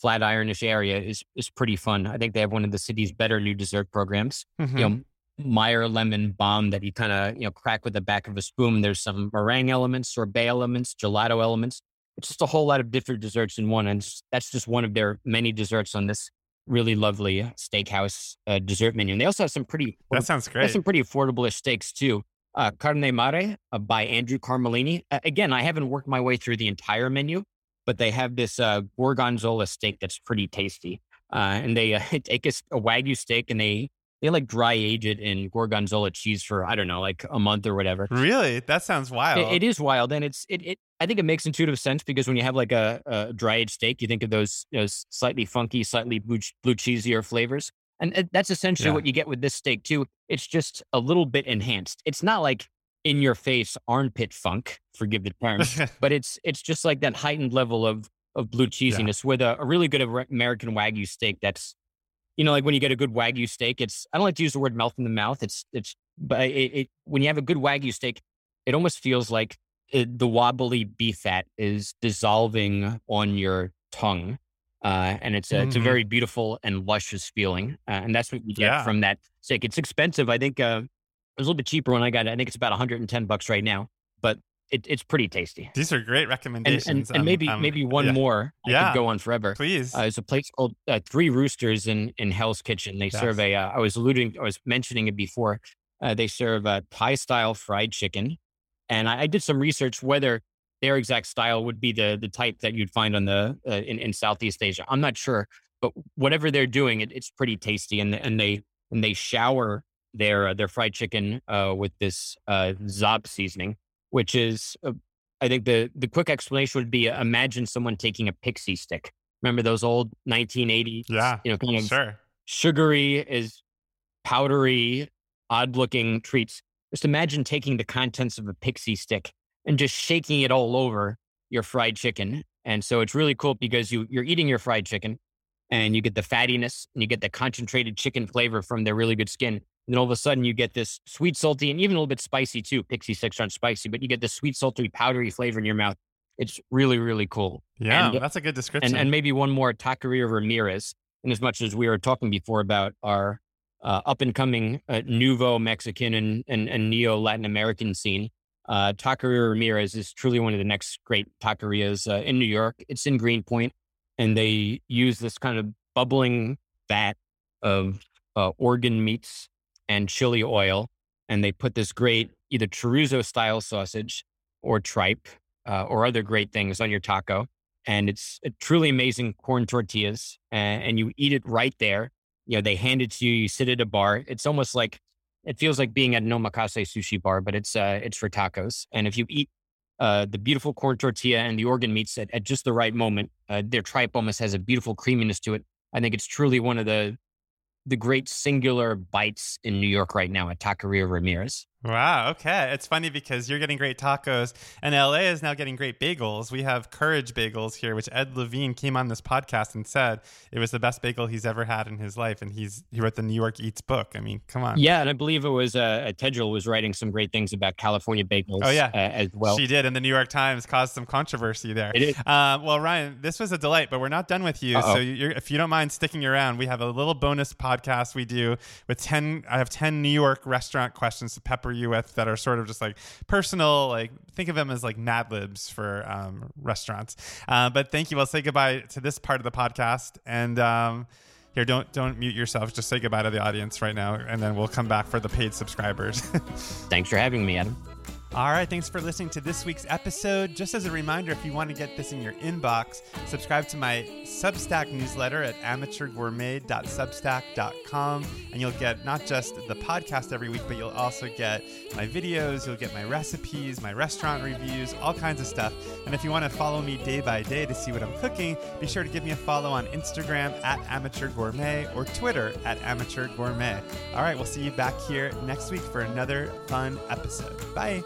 Flatironish area is is pretty fun. I think they have one of the city's better new dessert programs Mhm. you know, Meyer lemon bomb that you kind of, you know, crack with the back of a spoon. There's some meringue elements, sorbet elements, gelato elements. It's just a whole lot of different desserts in one. And that's just one of their many desserts on this really lovely steakhouse uh, dessert menu. And they also have some pretty, that sounds great. some pretty affordable steaks too. Uh, Carne Mare uh, by Andrew Carmellini. Uh, again, I haven't worked my way through the entire menu, but they have this uh, gorgonzola steak that's pretty tasty. Uh, and they uh, take a wagyu steak and they they like dry age it in gorgonzola cheese for I don't know, like a month or whatever. Really? That sounds wild. It, it is wild, and it's it, it. I think it makes intuitive sense because when you have like a, a dry aged steak, you think of those those slightly funky, slightly blue, blue cheesier flavors, and it- that's essentially Yeah. what you get with this steak too. It's just a little bit enhanced. It's not like in your face armpit funk, forgive the term, but it's it's just like that heightened level of of blue cheesiness with a, a really good American wagyu steak. That's you know like when you get a good wagyu steak. It's I don't like to use the word melt in the mouth. It's it's but it, it when you have a good wagyu steak, it almost feels like it, the wobbly beef fat is dissolving on your tongue. Uh, and it's a, it's a Mhm. very beautiful and luscious feeling, uh, and that's what you get Yeah. from that steak. It's expensive. I think uh, was a little bit cheaper when I got it. I think it's about 110 bucks right now, but it, it's pretty tasty. These are great recommendations. and, and Um, maybe um, maybe one yeah. more. I Yeah. could go on forever. Please. Uh, there's a place called uh, Three Roosters in in Hell's Kitchen. They serve Yes. a. Uh, I was alluding, I was mentioning it before. Uh, they serve a Thai style fried chicken, and I, I did some research whether their exact style would be the the type that you'd find on the uh, in in Southeast Asia. I'm not sure, but whatever they're doing, it, it's pretty tasty, and and they and they shower their uh, their fried chicken uh, with this uh, zob seasoning, which is. Uh, I think the the quick explanation would be: uh, imagine someone taking a pixie stick. Remember those old 1980s, Yeah, you know, kind of sure. sugary is powdery, odd looking treats. Just imagine taking the contents of a pixie stick and just shaking it all over your fried chicken. And so it's really cool because you you're eating your fried chicken and you get the fattiness and you get the concentrated chicken flavor from their really good skin. And then all of a sudden you get this sweet, salty, and even a little bit spicy too. Pixie sticks aren't spicy, but you get this sweet, salty, powdery flavor in your mouth. It's really, really cool. Yeah, And- that's a good description. And and maybe one more, Taqueria Ramirez. And as much as we were talking before about our uh, up and coming uh, nouveau Mexican and, and, and neo Latin American scene, uh, Taqueria Ramirez is truly one of the next great taquerias uh, in New York. It's in Greenpoint, and they use this kind of bubbling vat of uh, organ meats and chili oil, and they put this great either chorizo style sausage or tripe uh, or other great things on your taco. And it's truly amazing corn tortillas, and, and you eat it right there. You know, they hand it to you. You sit at a bar. It's almost like it feels like being at an omakase sushi bar, but it's uh, it's for tacos. And if you eat uh, the beautiful corn tortilla and the organ meats at, at just the right moment, uh, their tripe almost has a beautiful creaminess to it. I think it's truly one of the the great singular bites in New York right now at Taqueria Ramirez. Wow. Okay. It's funny because you're getting great tacos and LA is now getting great bagels. We have Courage Bagels here, which Ed Levine came on this podcast and said it was the best bagel he's ever had in his life. And he's, he wrote the New York Eats book. I mean, come on. Yeah. And I believe it was, uh, Tejal was writing some great things about California bagels. Oh, yeah. Uh, as well. She did. And the New York Times caused some controversy there. It is. Uh, well, Ryan, this was a delight, but we're not done with you. Uh-oh. So if you don't mind sticking around, we have a little bonus podcast we do with 10, I have 10 New York restaurant questions to pepper you with that are sort of just like personal, like think of them as like Mad Libs for um, restaurants. Uh, but thank you. I'll say goodbye to this part of the podcast. And um, here, don't don't mute yourself. Just say goodbye to the audience right now, and then we'll come back for the paid subscribers. Thanks for having me, Adam. All right, thanks for listening to this week's episode. Just as a reminder, if you want to get this in your inbox, subscribe to my Substack newsletter at amateurgourmet.substack.com, and you'll get not just the podcast every week, but you'll also get my videos, you'll get my recipes, my restaurant reviews, all kinds of stuff. And if you want to follow me day by day to see what I'm cooking, be sure to give me a follow on Instagram at amateurgourmet or Twitter at amateurgourmet. All right, we'll see you back here next week for another fun episode. Bye.